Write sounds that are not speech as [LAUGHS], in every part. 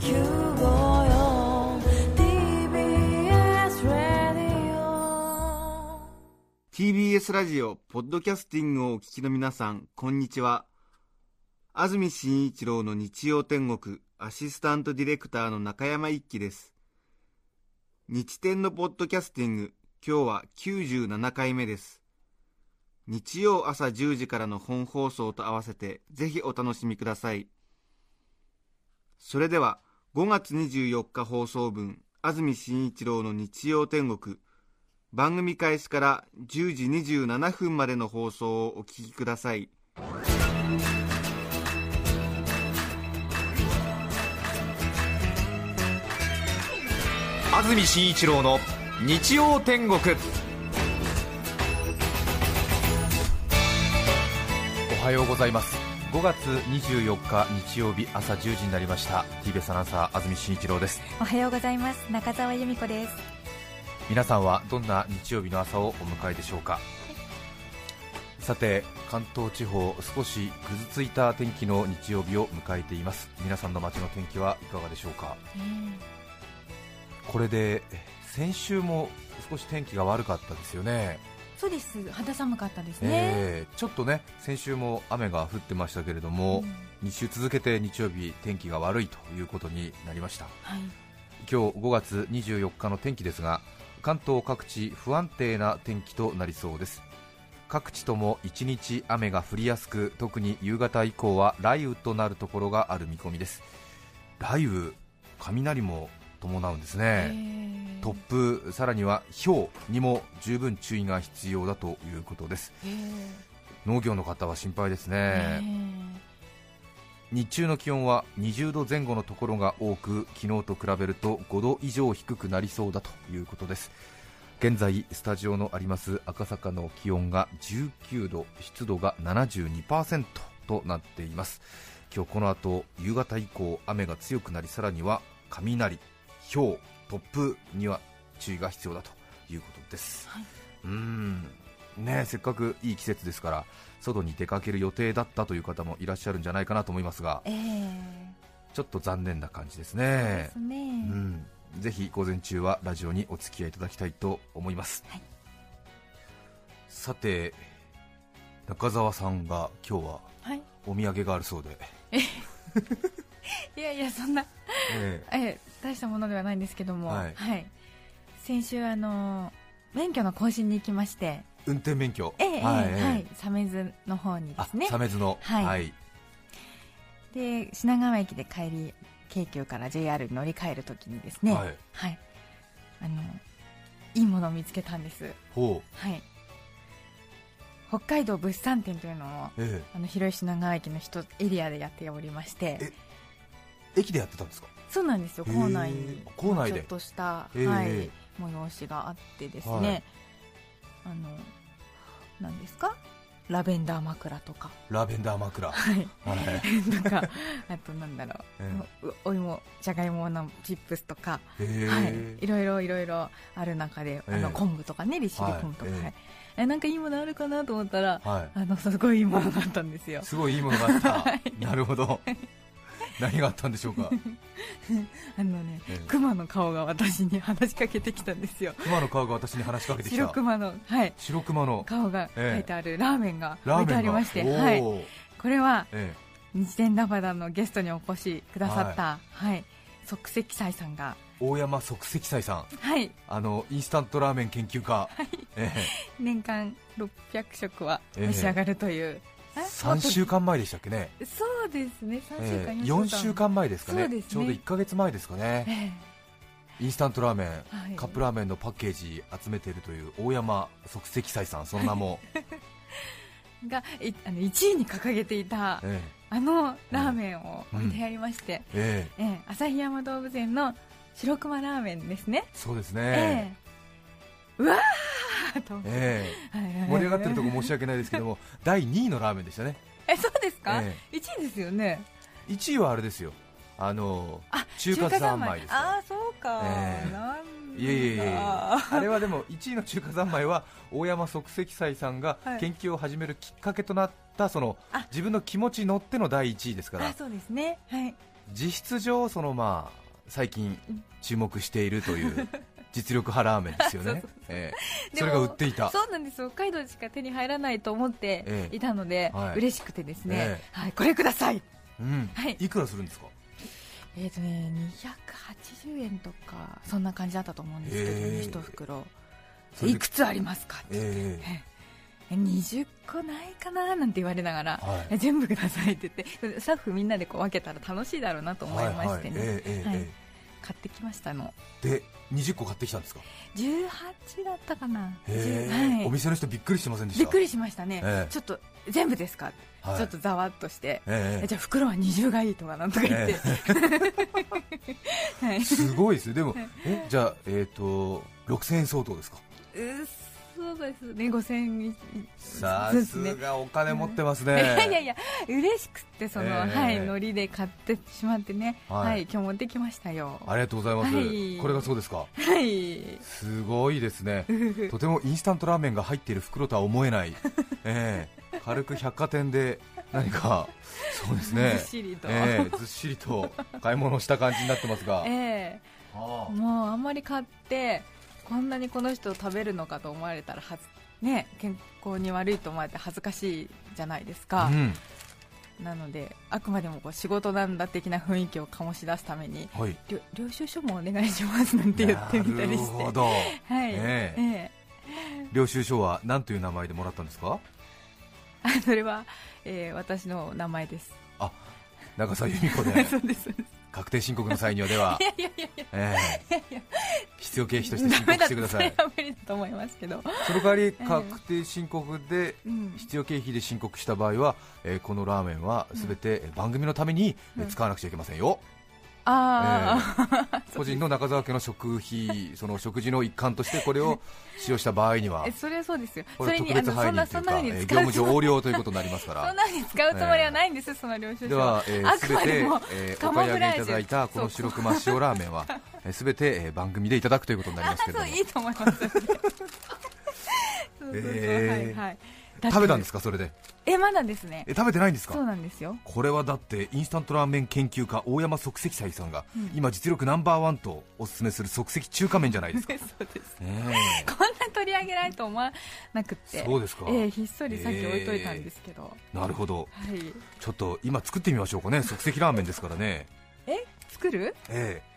TBS ラディオ TBS ラジオポッドキャスティングをお聞きの皆さんこんにちは。安住紳一郎の日曜天国アシスタントディレクターの中山一輝です。日天のポッドキャスティング今日は97回目です。日曜朝10時からの本放送と合わせてぜひお楽しみください。それでは5月24日放送分安住紳一郎の日曜天国。番組開始から10時27分までの放送をお聞きください。安住紳一郎の日曜天国。おはようございます。5月24日日曜日朝10時になりました。TBS アナウンサー安住紳一郎です。おはようございます。中澤由美子です。皆さんはどんな日曜日の朝をお迎えでしょうか？さて関東地方少しぐずついた天気の日曜日を迎えています。皆さんの街の天気はいかがでしょうか？これで先週も少し天気が悪かったですよねそうです。肌寒かったですね、えーちょっとね先週も雨が降ってましたけれども、2週続けて日曜日天気が悪いということになりました。はい。今日5月24日の天気ですが関東各地不安定な天気となりそうです。各地とも1日雨が降りやすく特に夕方以降は雷雨となるところがある見込みです。雷雨雷も伴うんですね、突風さらには氷にも十分注意が必要だということです。農業の方は心配ですね、日中の気温は20度前後のところが多く昨日と比べると5度以上低くなりそうだということです。現在スタジオのあります赤坂の気温が19度湿度が72%となっています。今日この後夕方以降雨が強くなりさらには雷氷突風には注意が必要だということです、うーん。ねえせっかくいい季節ですから外に出かける予定だったという方もいらっしゃるんじゃないかなと思いますが。ええ。ちょっと残念な感じですでねすね、うん、ぜひ午前中はラジオにお付き合いいただきたいと思います、はい。さて中澤さんが今日ははい。お土産があるそうで、い [LAUGHS] [LAUGHS] やいやそんなええ。え大したものではないんですけどもはい。先週あの免許の更新に行きまして運転免許。ええええはいはい、ええ鮫洲の方にであすね。鮫洲のはい。はい。で品川駅で帰り京急から JR に乗り換えるときにですねはい。はい。あのいいものを見つけたんです。ほはい。北海道物産展というのをう、え。あの広い品川駅の一エリアでやっておりましてええ駅でやってたんですか？そうなんですよ。へー。構内に。構内で？ちょっとした、ええはい、催しがあってですね、はい。あの何ですか？ラベンダー枕とか、ラベンダー枕。はい、はい。[LAUGHS] とかあとなんだろう、えおお芋じゃがいものチップスとか、えへえはい、いろいろいろいろある中で、あえ。えの昆布とかね利尻昆布とか、はいはい。えなんかいいものあるかなと思ったら、はい。あのすごいいいものがあったんですよ。すごいいいものがあった、[LAUGHS] なるほど何があったんでしょうか？[LAUGHS] あのねええ。熊の顔が私に話しかけてきたんですよ。熊の顔が私に話しかけてきた。白熊の、はい、白熊の。顔が書いてあるラーメンが置いてありまして、はい、これはえ日天ラバダのゲストにお越しくださった、はい。即席斎さんが、え大山即席斎さん。はい、あのインスタントラーメン研究家、え年間600食はええ。召し上がるという、3週間前でしたっけね、そうですね。3週ええ間、4週間前ですかね。ちょうど1か月前ですかね。えインスタントラーメン、はい。カップラーメンのパッケージ集めているという大山即席斎さんその名も、え [LAUGHS] がいあの1位に掲げていたえあのラーメンを置いてありまして、え旭山動物園の白熊ラーメンですね、そうですえね、え。うわーと。えはいはいはい。え盛り上がってるとこ申し訳ないですけども [LAUGHS] 第2位のラーメンでしたね、えそうですか、え1位ですよね。1位はあれですよ。あのあ中華三昧ですよ。ああそうか、ええ。なんいやいやいやあれはでも1位の中華三昧は大山即席斎さんがはい。研究を始めるきっかけとなったそのあ。自分の気持ちに乗っての第1位ですから。あそうですね。はい。実質上そのまあ最近注目しているという [LAUGHS] 実力派ラーメンですよね。[LAUGHS] ええ。それが売っていた。そうなんですよ。北海道でしか手に入らないと思ってええ。いたので、はい。嬉しくてですね、えはい、これください。うん。はい。いくらするんですか？えっ、とね280円とかそんな感じだったと思うんですけどね、一袋。いくつありますか？って、ええ20個ないかななんて言われながら、はい。え全部くださいって言ってスタッフみんなでこう分けたら楽しいだろうなとえ思いましてね、買ってきましたの。えで20個買ってきたんですか？18だったかな。へえ、10はい。お店の人びっくりしてませんでした？びっくりしましたね、ええ。ちょっと全部ですか、はい。ちょっとざわっとして、ええ。えじゃあ袋は20がいいとかなんとか言って、[LAUGHS] はい、すごいですよでもえじゃあえっ、と6000円相当ですか？うそうですね。5000円さすがお金持ってますね、[LAUGHS] いやいやいや嬉しくってその、ええ。はいノリで買ってしまってね。はい。はい、今日持ってきましたよ。ありがとうございます、はい。これがそうですか？はい。すごいですね。[LAUGHS] とてもインスタントラーメンが入っている袋とは思えない、ええ。軽く百貨店で何かそうですね。ずっしりと。ええずっしりと買い物をした感じになってますが、[LAUGHS] えあ。えもうあんまり買ってこんなにこの人食べるのかと思われたらはずね健康に悪いと思われて恥ずかしいじゃないですか、あうん。なのであくまでもこう仕事なんだ的な雰囲気を醸し出すためにはい。領領収書もお願いしますなんて言ってみたりして。[LAUGHS] はい、ええ。ええ。領収書は何という名前でもらったんですか？あそれは、えー私の名前です。長澤由美子で。[LAUGHS] そうですそうです確定申告の際にはでは、必要経費として申告してください。無理だと思いますけど、その代わりえ確定申告でうん、必要経費で申告した場合は、えーこのラーメンはすべてえー番組のために使わなくちゃいけませんよ、ああ、個人の中澤家の食費 [LAUGHS] その食事の一環としてこれを使用した場合には。えそれはそうですよ。こそれにあれ特別配のそんなそんなふうに使うえー業務上横領ということになりますかそんらなに使うつもりはないんです。よ、その領収で書。はは、えー、全てまでも、えー [LAUGHS] カお買い上げいただいたこの白熊塩ラーメンは [LAUGHS] えー全て、えー番組でいただくということになりますけれども。そういいと思います。そうそうそう。えーはいはい食べたんですかかそれで？えまだですね。え食べてないんですか？そうなんですよ。これはだってインスタントラーメン研究家大山即席斎さんが、うん。今実力ナンバーワンとおすすめする即席中華麺じゃないですか、[LAUGHS] そうです。ねこんな取り上げられると思わなくって。そうですか。ええひっそりさっき置いといたんですけど、えなるほど。はい。ちょっと今作ってみましょうかね。即席ラーメンですからね。え？作る？ええ。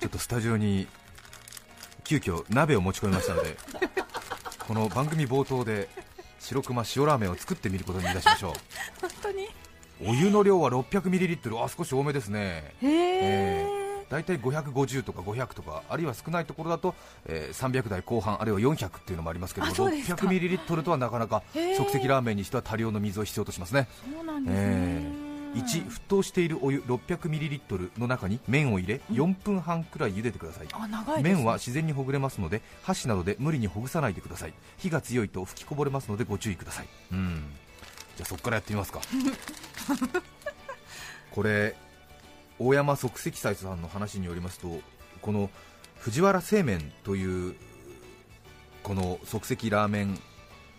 ちょっとスタジオに急遽鍋を持ち込みましたのでこの番組冒頭で白熊塩ラーメンを作ってみることにいたしましょ [LAUGHS] 本当に？うお湯の量は 600ml あ少し多めですね。へえ大体550とか500とかあるいは少ないところだと、えー300台後半あるいは400っていうのもありますけどもあそうですか。600ml とはなかなか即席ラーメンにしては多量の水を必要としますね。そうなんですね、え1沸騰しているお湯 600ml の中に麺を入れ4分半くらい茹でてください。あ長いです、ね、麺は自然にほぐれますので箸などで無理にほぐさないでください。火が強いと吹きこぼれますのでご注意ください。うん。じゃあそこからやってみますか。[LAUGHS] これ大山即席斎さんの話によりますとこの藤原製麺というこの即席ラーメン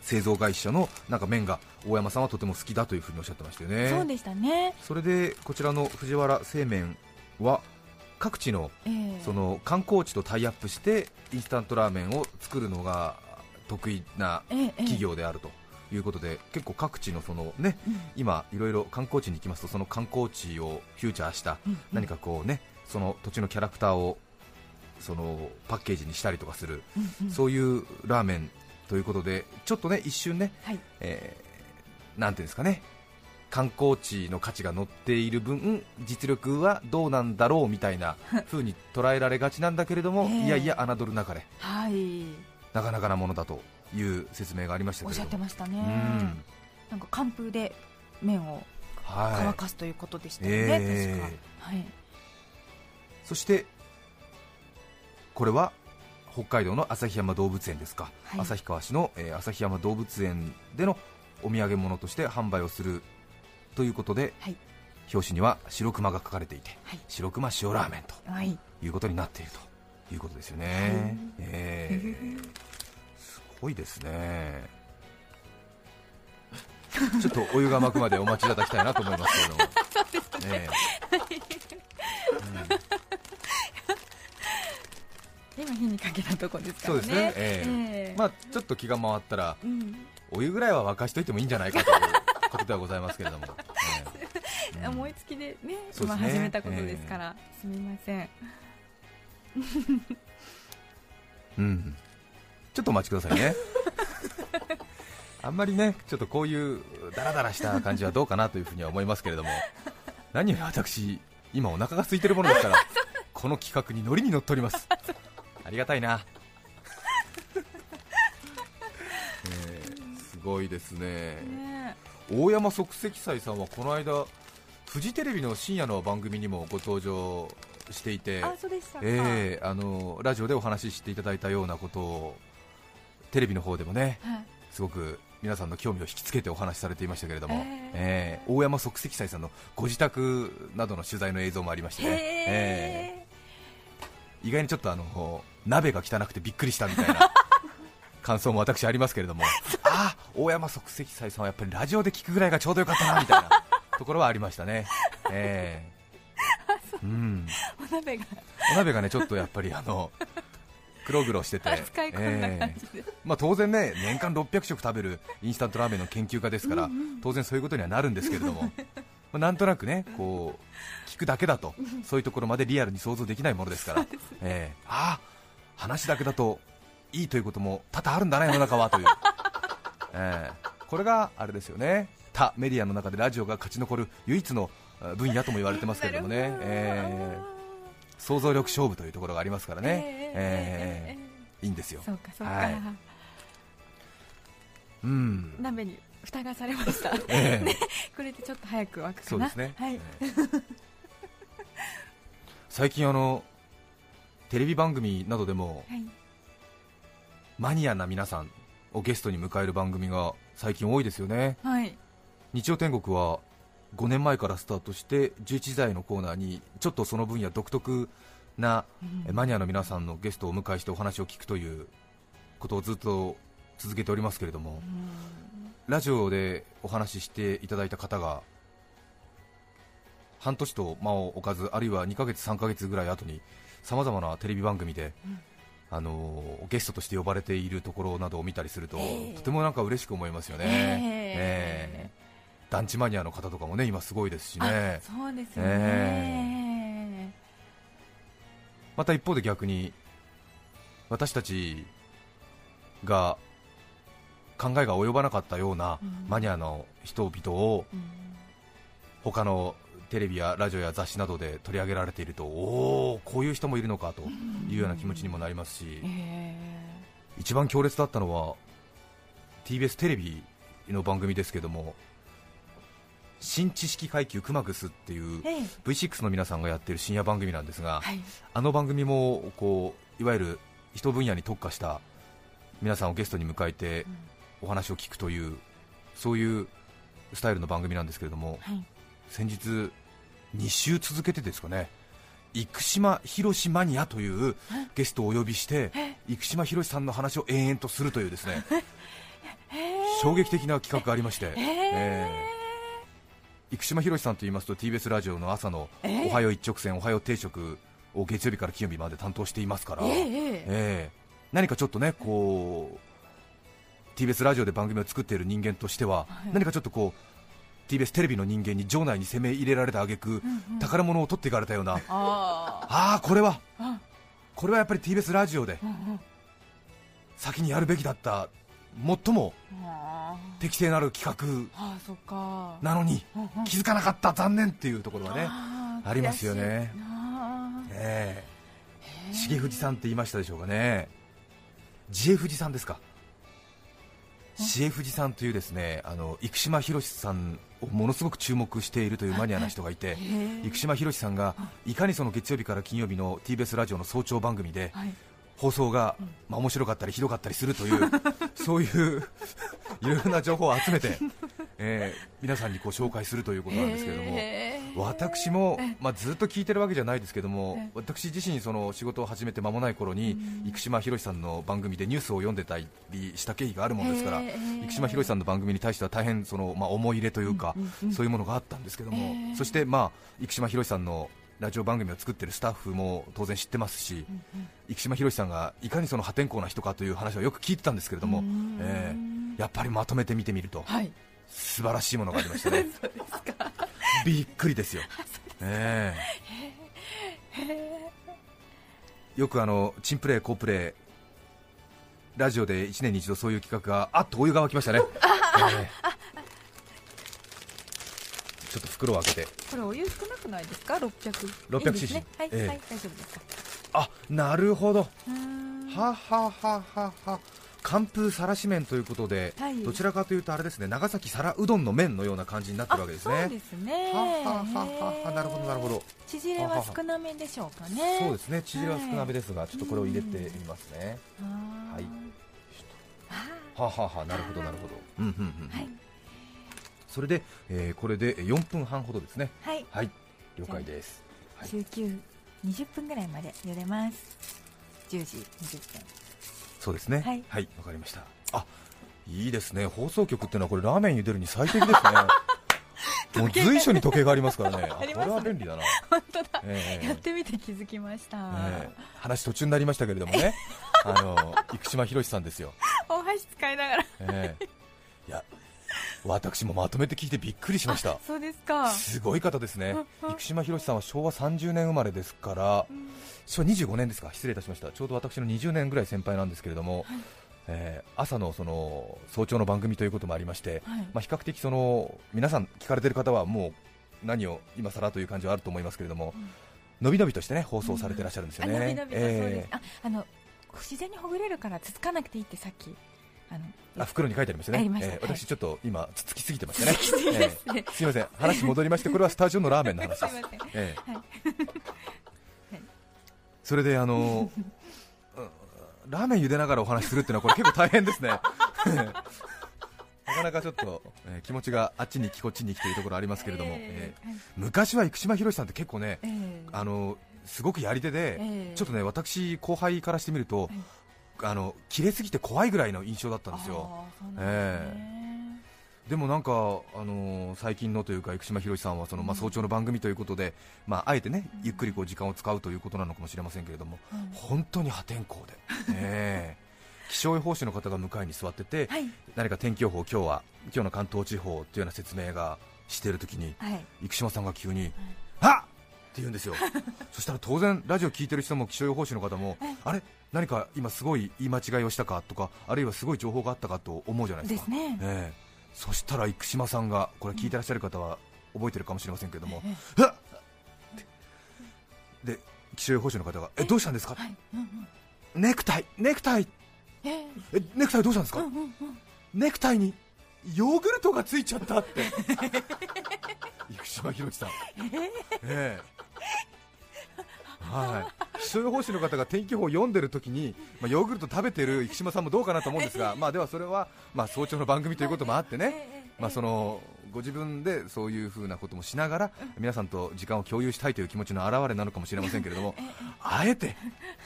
製造会社のなんか麺が大山さんはとても好きだというふうにおっしゃってましたよね。そうでしたね、それでこちらの藤原製麺は各地のええ。その観光地とタイアップしてインスタントラーメンを作るのが得意な企業であるということで、結構各地のそのねうん。今いろいろ観光地に行きますとその観光地をフューチャーしたうん。何かこうねその土地のキャラクターをそのパッケージにしたりとかする、そういうラーメンということでちょっとね一瞬ね、はい。えーなんていうんですかね観光地の価値が乗っている分実力はどうなんだろうみたいな [LAUGHS] 風に捉えられがちなんだけれども、ええ。いやいや侮るなかれ。はい。なかなかなものだという説明がありましたおっしゃってましたね。うん。なんか寒風で麺をはい。乾かすということでしたよね、ええ。確か。はい。そしてこれは北海道の旭山動物園ですか、はい。旭川市の、えー旭山動物園でのお土産物として販売をするということで、はい。表紙には白熊が書かれていて、はい。白熊塩ラーメンとはい。いうことになっているということですよね、えー。すごいですね。[LAUGHS] ちょっとお湯が沸くまでお待ちいただきたいなと思いますけれども。[LAUGHS] え今火にかけたとこですからね。そうですね、えーええ。まあ、ちょっと気が回ったらうん。お湯ぐらいは沸かしといてもいいんじゃないかということではございますけれども、[LAUGHS] ええ。うん。思いつきでねそうですね。今始めたことですから、すみません。[LAUGHS] うん、ちょっとお待ちくださいね。あんまりねちょっとこういうダラダラした感じはどうかなというふうには思いますけれども。何より私今お腹が空いてるものですから [LAUGHS] この企画にノリに乗っております。ありがたいな、[LAUGHS] えーすごいですね。ね大山即席斎さんはこの間フジテレビの深夜の番組にもご登場していてええあのラジオでお話ししていただいたようなことをテレビの方でもねはい。すごく皆さんの興味を引きつけてお話しされていましたけれども、えー。ええ大山即席斎さんのご自宅などの取材の映像もありましてね、へええ意外にちょっとあの鍋が汚くてびっくりしたみたいな [LAUGHS] 感想も私ありますけれども、あ大山即席斎さんはやっぱりラジオで聞くぐらいがちょうどよかったなみたいな [LAUGHS] ところはありましたね。ええ。[LAUGHS] う。ん。お鍋が。お鍋がねちょっとやっぱりあの黒々してて、使い込んだ感じで、まあ、当然ね年間600食食べるインスタントラーメンの研究家ですから、当然そういうことにはなるんですけれども、まあ、なんとなくねこう聞くだけだとそういうところまでリアルに想像できないものですから、ええ。ああ話だけだといいということも多々あるんだね世の中はという、[LAUGHS] ええ。これがあれですよね。他メディアの中でラジオが勝ち残る唯一のえ分野とも言われてますけれどもね、ええ。想像力勝負というところがありますからね、ええいいんですよ。そうかそうか、はい。うん。鍋に蓋がされました。[LAUGHS] ええ。[LAUGHS] これでちょっと早く沸くかな。そうですね、はい。ええ。最近あのテレビ番組などでもはい。マニアな皆さんをゲストに迎える番組が最近多いですよね。はい。日曜天国は5年前からスタートして11時台のコーナーにちょっとその分野独特なえマニアの皆さんのゲストをお迎えしてお話を聞くということをずっと続けておりますけれどもラジオでお話ししていただいた方が半年と間を置かずあるいは2ヶ月、3ヶ月ぐらい後にさまざまなテレビ番組で、あのーゲストとして呼ばれているところなどを見たりすると、ええ。とてもなんか嬉しく思いますよね、ええ。ええ。団地マニアの方とかもね今すごいですしね。あそうですよね、え。また一方で逆に私たちが考えが及ばなかったようなうん。マニアの人々をうん。他のテレビやラジオや雑誌などで取り上げられているとおお、こういう人もいるのかというような気持ちにもなりますしえ一番強烈だったのは TBS テレビの番組ですけども新知識階級クマグスっていうええ。え V6 の皆さんがやっている深夜番組なんですが、はい。あの番組もこういわゆる一分野に特化した皆さんをゲストに迎えてお話を聞くというそういうスタイルの番組なんですけれどもはい。先日2週続けてですかね。生島博士マニアというゲストをお呼びして生島博士さんの話を延々とするというですね。[LAUGHS] 衝撃的な企画がありまして、えー生島博士さんと言いますと TBS ラジオの朝の「おはよう一直線おはよう定食」を月曜日から金曜日まで担当していますから、ええええ。ええ。何かちょっとねこう TBS ラジオで番組を作っている人間としては、はい。何かちょっとこう TBS テレビの人間に場内に攻め入れられた挙句、宝物を取っていかれたような、あああこれは。あ。これはやっぱり TBS ラジオでうんうん。先にやるべきだった最もあ適正なる企画なのにうんうん。気づかなかった残念っていうところはね、ありますよね。ええ。ー。重藤さんって言いましたでしょうかね。自衛藤さんですか重藤さんというですねあの生島博さんをものすごく注目しているというマニアな人がいて生島博さんがいかにその月曜日から金曜日の TBS ラジオの早朝番組ではい。放送が、まあ、面白かったりひどかったりするという [LAUGHS] そういう [LAUGHS] いろいろな情報を集めて、えー皆さんにこう紹介するということなんですけれども、私もえ、まあ、ずっと聞いてるわけじゃないですけどもえ私自身その仕事を始めて間もない頃に生島博さんの番組でニュースを読んでたりした経緯があるものですから生島博さんの番組に対しては大変その、まあ、思い入れというか、そういうものがあったんですけども、そして、まあ、生島博さんのラジオ番組を作ってるスタッフも当然知ってますし、生島博さんがいかにその破天荒な人かという話はよく聞いてたんですけれども、うん。えーやっぱりまとめて見てみるとはい。素晴らしいものがありましたね [LAUGHS] びっくりですよ、ええ。よくあのチンプレー、コープレーラジオで1年に一度そういう企画があっとお湯が沸きましたね、[LAUGHS] ええ。ちょっと袋を開けて。これお湯少なくないですか？600 600いいですね。はい、ええ。はい大丈夫です。かあなるほど。ははははは寒風さらし麺ということで、はい。どちらかというとあれですね長崎皿うどんの麺のような感じになってるわけですね。あそうですね。ははははなるほどなるほど。縮れは少なめでしょうかね。そうですね縮れは少なめですが、ちょっとこれを入れてみますね。ははい。あはははなるほどなるほど。うんうんうん、ーはい。それで、えーこれで4分半ほどですね。はい。はい。了解です。はい。中級20分ぐらいまで茹でます。10時20分そうですね。はい。はいわかりました。あいいですね。放送局っていうのはこれラーメン茹でるに最適ですね。[LAUGHS] もう随所に時計がありますからね。[LAUGHS] あありますね。これは便利だな、本当だ。ええ。やってみて気づきました、ええ。話途中になりましたけれどもね。あの生島博さんですよ、お箸使いながら。ええ。いや私もまとめて聞いてびっくりしました。そうですか。すごい方ですね。うんうん。生島博さんは昭和30年生まれですから昭和25年ですか。失礼いたしました。ちょうど私の20年ぐらい先輩なんですけれども、えー朝のその早朝の番組ということもありまして、はい。まあ、比較的その皆さん聞かれてる方はもう何を今更という感じはあると思いますけれども、のびのびとしてね放送されてらっしゃるんですよね、あのびのびとそうです、えああの自然にほぐれるからつつかなくていいってさっきあのーあ袋に書いてありましたね。た。えーはい。私ちょっと今つつきすぎてましたね。すぎですね。えー。すいません。話戻りましてこれはスタジオのラーメンの話です。[LAUGHS] すええはいそれであの [LAUGHS] うんラーメン茹でながらお話しするっていうのはこれ結構大変ですね。なかなかちょっと、えー気持ちがあっちに行きこっちに行きというところありますけれども、えーえ昔は生島博さんって結構ねええ。えあのすごくやり手で、ええ。ちょっとね私後輩からしてみると、あの切れすぎて怖いぐらいの印象だったんですよ。あーでもなんか、あのー最近のというか生島博さんはその、まあ、早朝の番組ということで、まあ、あえてねゆっくりこう時間を使うということなのかもしれませんけれども、うん。本当に破天荒で、え [LAUGHS] え。気象予報士の方が向かいに座ってて、はい。何か天気予報、今日は今日の関東地方というような説明がしているときに、はい。生島さんが急に、はっ！って言うんですよ、[LAUGHS] そしたら当然、ラジオ聞いてる人も気象予報士の方も、あれ、何か今すごい言い間違いをしたかとか、あるいはすごい情報があったかと思うじゃないですか。ですね。ええそしたら生島さんが、これ聞いてらっしゃる方は覚えてるかもしれませんけれども、えはっ！で気象予報士の方が、えどうしたんですか、はい。うんうん。ネクタイ、ネクタイ、ええ。えネクタイどうしたんですか、うんうんうん。ネクタイにヨーグルトがついちゃったって。生島博さん、ええはい、気象予報士の方が天気予報を読んでる時に、まあ、ヨーグルト食べてる生島さんもどうかなと思うんですが、[LAUGHS] まあ、ではそれは、まあ、早朝の番組ということもあってね、ええまあ、そのご自分でそういうふうなこともしながら皆さんと時間を共有したいという気持ちの表れなのかもしれませんけれども [LAUGHS] あえて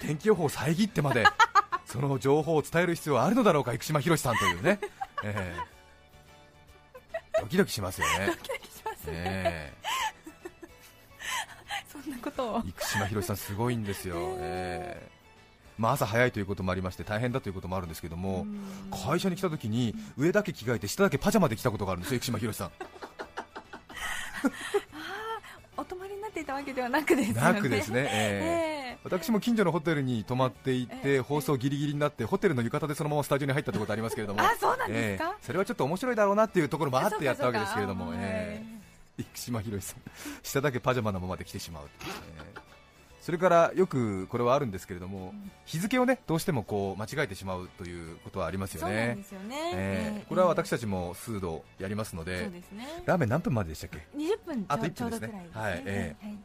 天気予報を遮ってまで [LAUGHS] その情報を伝える必要はあるのだろうか生島博さんというね、ええ。ドキドキしますよね。え。そんなことを。え生島博さんすごいんですよ、え。えまあ、朝早いということもありまして大変だということもあるんですけども会社に来た時に上だけ着替えて下だけパジャマで来たことがあるんですよ生島博さん。[LAUGHS] お泊まりになっていたわけではなくですよね。なくですね、ええ。ええ。私も近所のホテルに泊まっていえて放送ギリギリになってホテルの浴衣でそのままスタジオに入ったってことありますけれどもあそうなんですか。ええ。それはちょっと面白いだろうなっていうところもあってやったわけですけれどもええ生島博さん下だけパジャマのままで来てしまうそれからよくこれはあるんですけれども日付をねどうしてもこう間違えてしまうということはありますよね。これは私たちも数度やりますのでラーメン何分まででしたっけ？20分ちょあと1ちょう分ですね。はいええ。はい。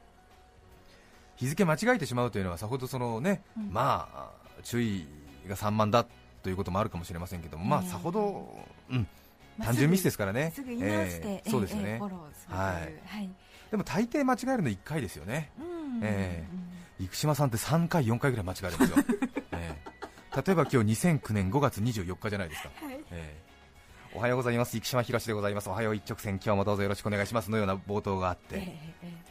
日付間違えてしまうというのはさほどそのね、うん。まあ注意が散漫だということもあるかもしれませんけども、まあええ。さほど、うん、まあ単純ミスですからね、すぐ言い直して、ええ。そうですよね。ええフォローするはい。はい。でも大抵間違えるの1回ですよね。うん。え生島さんって3回4回ぐらい間違えるんですよ、[LAUGHS] ええ。例えば今日2009年5月24日じゃないですか、はい。ええ。おはようございます。生島博でございます。おはよう一直線今日もどうぞよろしくお願いしますのような冒頭があって、えええ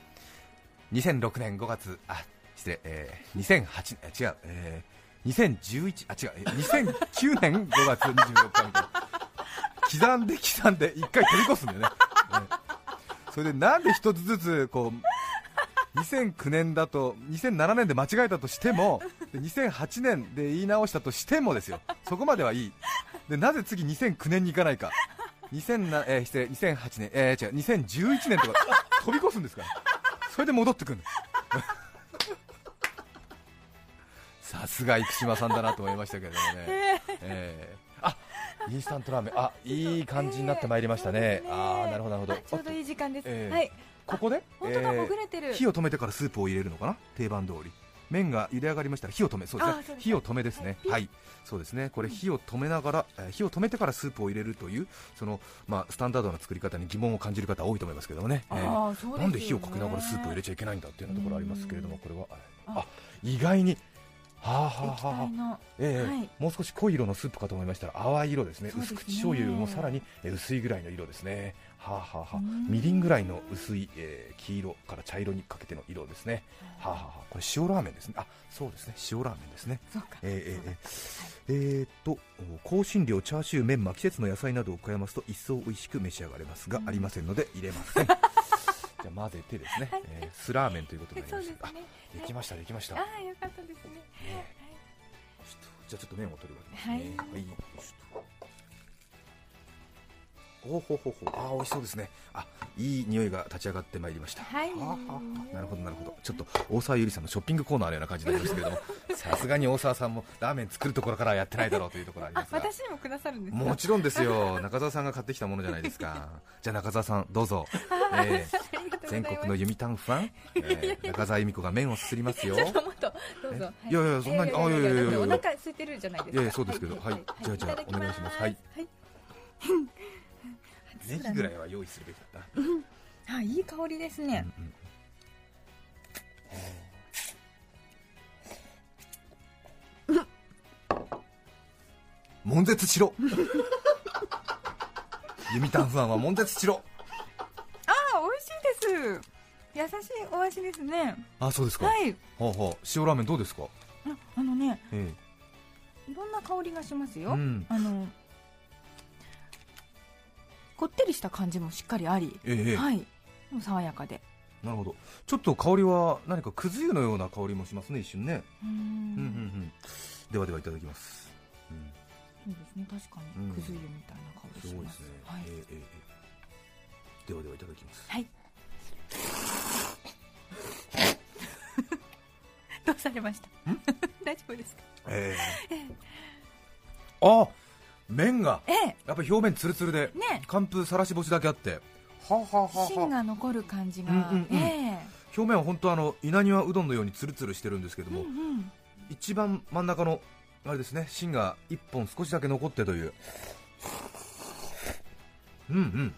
2006年5月あ失礼、えー、2008年違う、えー、2011あ違う。えー2009年5月24日みたいな刻んで刻んで1回取り越すんだよね、えそれでなんで一つずつこう2009年だと2007年で間違えたとしてもで2008年で言い直したとしてもですよ。そこまではいい。でなぜ次2009年に行かないか。2007、えー失礼2008年、えー、違う2011年とか飛び越すんですから。それで戻ってくるの。さすが生島さんだなと思いましたけれどもね、えー。インスタントラーメン。あいい感じになってまいりましたね、ああなるほどなるほど。あちょうどいい時間です、ええ。はい。ここで、本当だえーほぐれてる。火を止めてからスープを入れるのかな？定番通り。麺が茹で上がりましたら火を止め。そうですね。す火を止めですね。はい。はい。そうですね。これ火を止めながら、えー火を止めてからスープを入れるというそのまあスタンダードな作り方に疑問を感じる方多いと思いますけどもね、えーね。なんで火をかけながらスープを入れちゃいけないんだっていうようなところありますけれどもこれは。ああ意外に液はあはあ体のええはい。もう少し濃い色のスープかと思いましたら淡い色ですね。ね。薄口醤油もさらにえー薄いぐらいの色ですね。はあ、はあはみりんぐらいの薄い、えー黄色から茶色にかけての色ですね。はあ、はあはあ、これ塩ラーメンですね。あそうですね。塩ラーメンですね。そうか。えー、えーえーえーっとお香辛料チャーシューメンマ季節の野菜などを加えますと一層美味しく召し上がれますが、うん。ありませんので入れませんじゃあ混ぜてですね、えー酢ラーメンということになりました。ですね。あできましたできました。ああよかったですね。じゃあちょっと麺を取るわけですね。はい。はい。よいしょおほほほ。あー美味しそうですね。あ、いい匂いが立ち上がってまいりました。はい。はあはあはあなるほどなるほど。ちょっと大沢ゆりさんのショッピングコーナーのような感じになりますけれども、[LAUGHS] さすがに大沢さんもラーメン作るところからはやってないだろうというところありあますが。私にもくださるんですかもちろんですよ。[LAUGHS] 中澤さんが買ってきたものじゃないですか。じゃあ中澤さんどうぞ。えー全国の弓タンファン、えー中澤由美子が麺をすすりますよ。ちょっともっとどうぞ。えい。やいやそんなにあいやいやいやいや。お腹空いてるじゃないですか。いやいやそうですけど。はい。じゃあじゃあお願いします。はい。はい [LAUGHS] ネギぐらいは用意するべきだった。あいい香りですね。うんうん悶絶しろ。弓タンファンは悶絶しろ。あ美味しいです。優しいお味ですね。あそうですか、はい。ほうほう塩ラーメンどうですか？ああのねえ。いろんな香りがしますよ、うん。あのこってりした感じもしっかりあり、ええ。えはい。もう爽やかで。なるほど。ちょっと香りは何かくず湯のような香りもしますね一瞬ね。うーん。うんうんうん。ではではいただきます、うん。いいですね。確かうん。にくず湯みたいな香りします。すごいですね、はい。ええではではいただきます。はい。[LAUGHS] どうされました？[LAUGHS] 大丈夫ですか？ええ。あ麺がええ。やっぱり表面ツルツルでね寒風さらし干しだけあって。はあはあはあは芯が残る感じが、うんうんうん。え表面は本当あの稲庭うどんのようにツルツルしてるんですけどえも、うんうん。一番真ん中のあれですね芯が一本少しだけ残ってという。うんうん。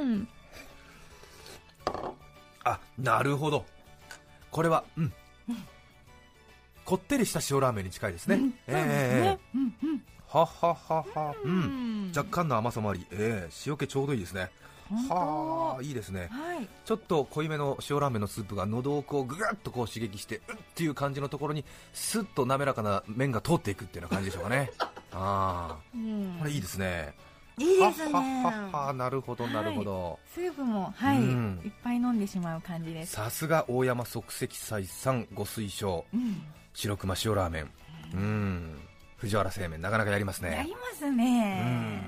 うん。あなるほど。これはうん、こってりした塩ラーメンに近いですね、うん。そうですね、うんうんはははは。うん、うん。若干の甘さもあり、ええ塩気ちょうどいいですね。はあいいですね。はい。ちょっと濃いめの塩ラーメンのスープが喉をこうぐぐっとこう刺激してうっっていう感じのところにスッと滑らかな麺が通っていくっていうような感じでしょうかね。[LAUGHS] あうん。あこれいいですね。いいですね。ははははなるほどなるほど、スープもはい、うん。いっぱい飲んでしまう感じです。さすが大山即席斎さんご推奨。うん。白熊塩ラーメン。うん藤原製麺なかなかやりますね。やりますね。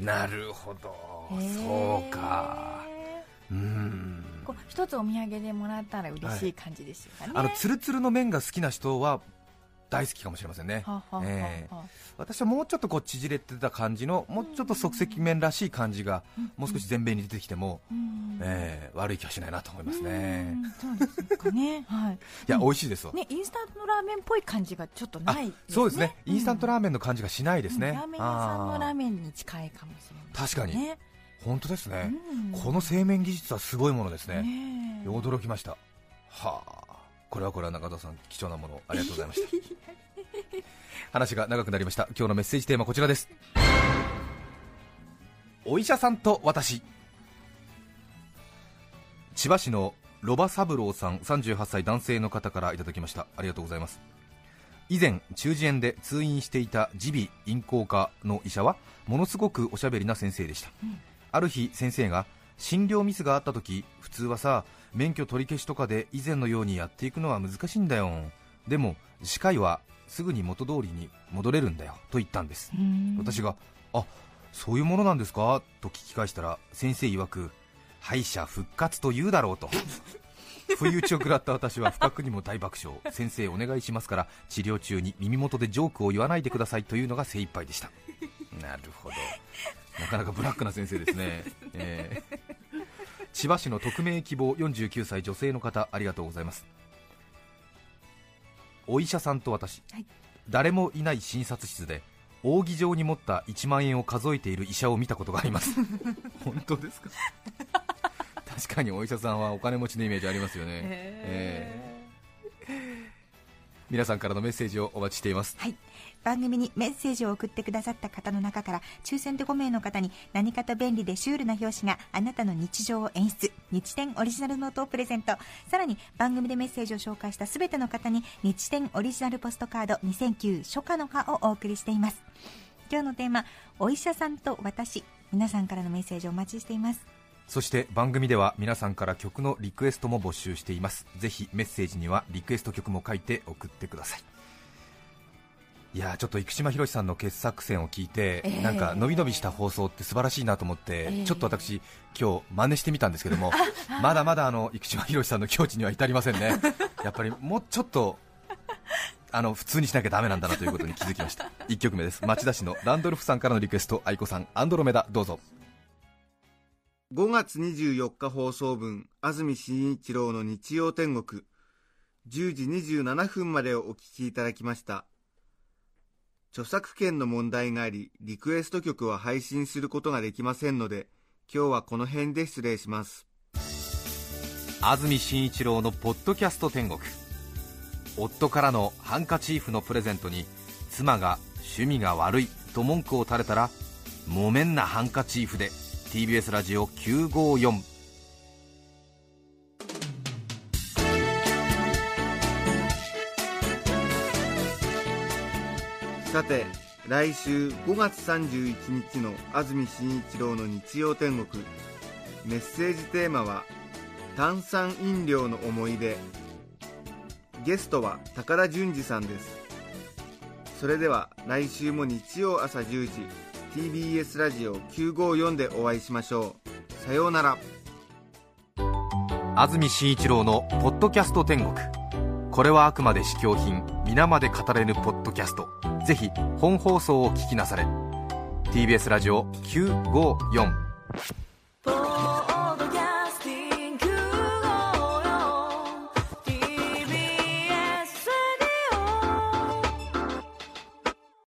なるほど。そうか。うん。こう一つお土産でもらったら嬉しい感じですよね、あのツルツルの麺が好きな人は大好きかもしれませんね。ええ。私はもうちょっとこう縮れてた感じのもうちょっと即席麺らしい感じがもう少し前面に出てきても、うん。えー悪い気はしないなと思いますね。うん。そうですかね。[LAUGHS] はい。いや美味しいですわ、ねインスタントラーメンっぽい感じがちょっとあないそうですね、インスタントラーーメンの感じがしないですね、ラーメン屋さんのラーンメンに近いかもしれない確かに。ね本当ですね、うん。この製麺技術はすごいものですね。ねえ。驚きました。はあこれはこれは中田さん貴重なものをありがとうございました。[LAUGHS] 話が長くなりました。今日のメッセージテーマこちらです。お医者さんと私。千葉市のロバ三郎さん38歳男性の方からいただきました。ありがとうございます。以前中耳炎で通院していた耳鼻咽喉科の医者はものすごくおしゃべりな先生でした、ある日先生が診療ミスがあった時普通はさ免許取り消しとかで以前のようにやっていくのは難しいんだよ。でも歯科医はすぐに元通りに戻れるんだよ。と言ったんです。うん。私があそういうものなんですか？と聞き返したら先生曰く敗者復活と言うだろうと。不意打ちを食らった私は不覚にも大爆笑。先生お願いしますから治療中に耳元でジョークを言わないでくださいというのが精一杯でした。なるほど。なかなかブラックな先生ですね、えー千葉市の匿名希望49歳女性の方ありがとうございます。お医者さんと私、はい。誰もいない診察室で扇状に持った1万円を数えている医者を見たことがあります。[LAUGHS] 本当ですか？確かにお医者さんはお金持ちのイメージありますよね、へ皆さんからのメッセージをお待ちしています。はい。番組にメッセージを送ってくださった方の中から抽選で5名の方に何かと便利でシュールな表紙があなたの日常を演出日展オリジナルノートをプレゼント。さらに番組でメッセージを紹介した全ての方に日展オリジナルポストカード2009初夏の葉をお送りしています。今日のテーマお医者さんと私。皆さんからのメッセージをお待ちしています。そして番組では皆さんから曲のリクエストも募集しています。ぜひメッセージにはリクエスト曲も書いて送ってください。いやーちょっと生島ひろしさんの傑作選を聞いて、ええ。なんか伸び伸びした放送って素晴らしいなと思って、ええ。ちょっと私今日真似してみたんですけども [LAUGHS] まだまだあの生島ひろしさんの境地には至りませんね。やっぱりもうちょっとあの普通にしなきゃダメなんだなということに気づきました。1曲目です。町田市のランドルフさんからのリクエスト。愛子さんアンドロメダどうぞ5月24日放送分安住紳一郎の日曜天国。10時27分までをお聞きいただきました。著作権の問題がありリクエスト曲は配信することができませんので今日はこの辺で失礼します。安住紳一郎のポッドキャスト天国。夫からのハンカチーフのプレゼントに妻が趣味が悪いと文句を垂れたら木綿なハンカチーフで。TBS ラジオ954さて来週5月31日の安住紳一郎の日曜天国。メッセージテーマは「炭酸飲料の思い出」ゲストは高田純次さんです。それでは来週も日曜朝10時。TBS ラジオ954でお会いしましょう。さようなら。安住紳一郎の「ポッドキャスト天国」これはあくまで試供品。皆まで語れぬポッドキャスト。ぜひ本放送を聞きなされ。TBS ラジオ954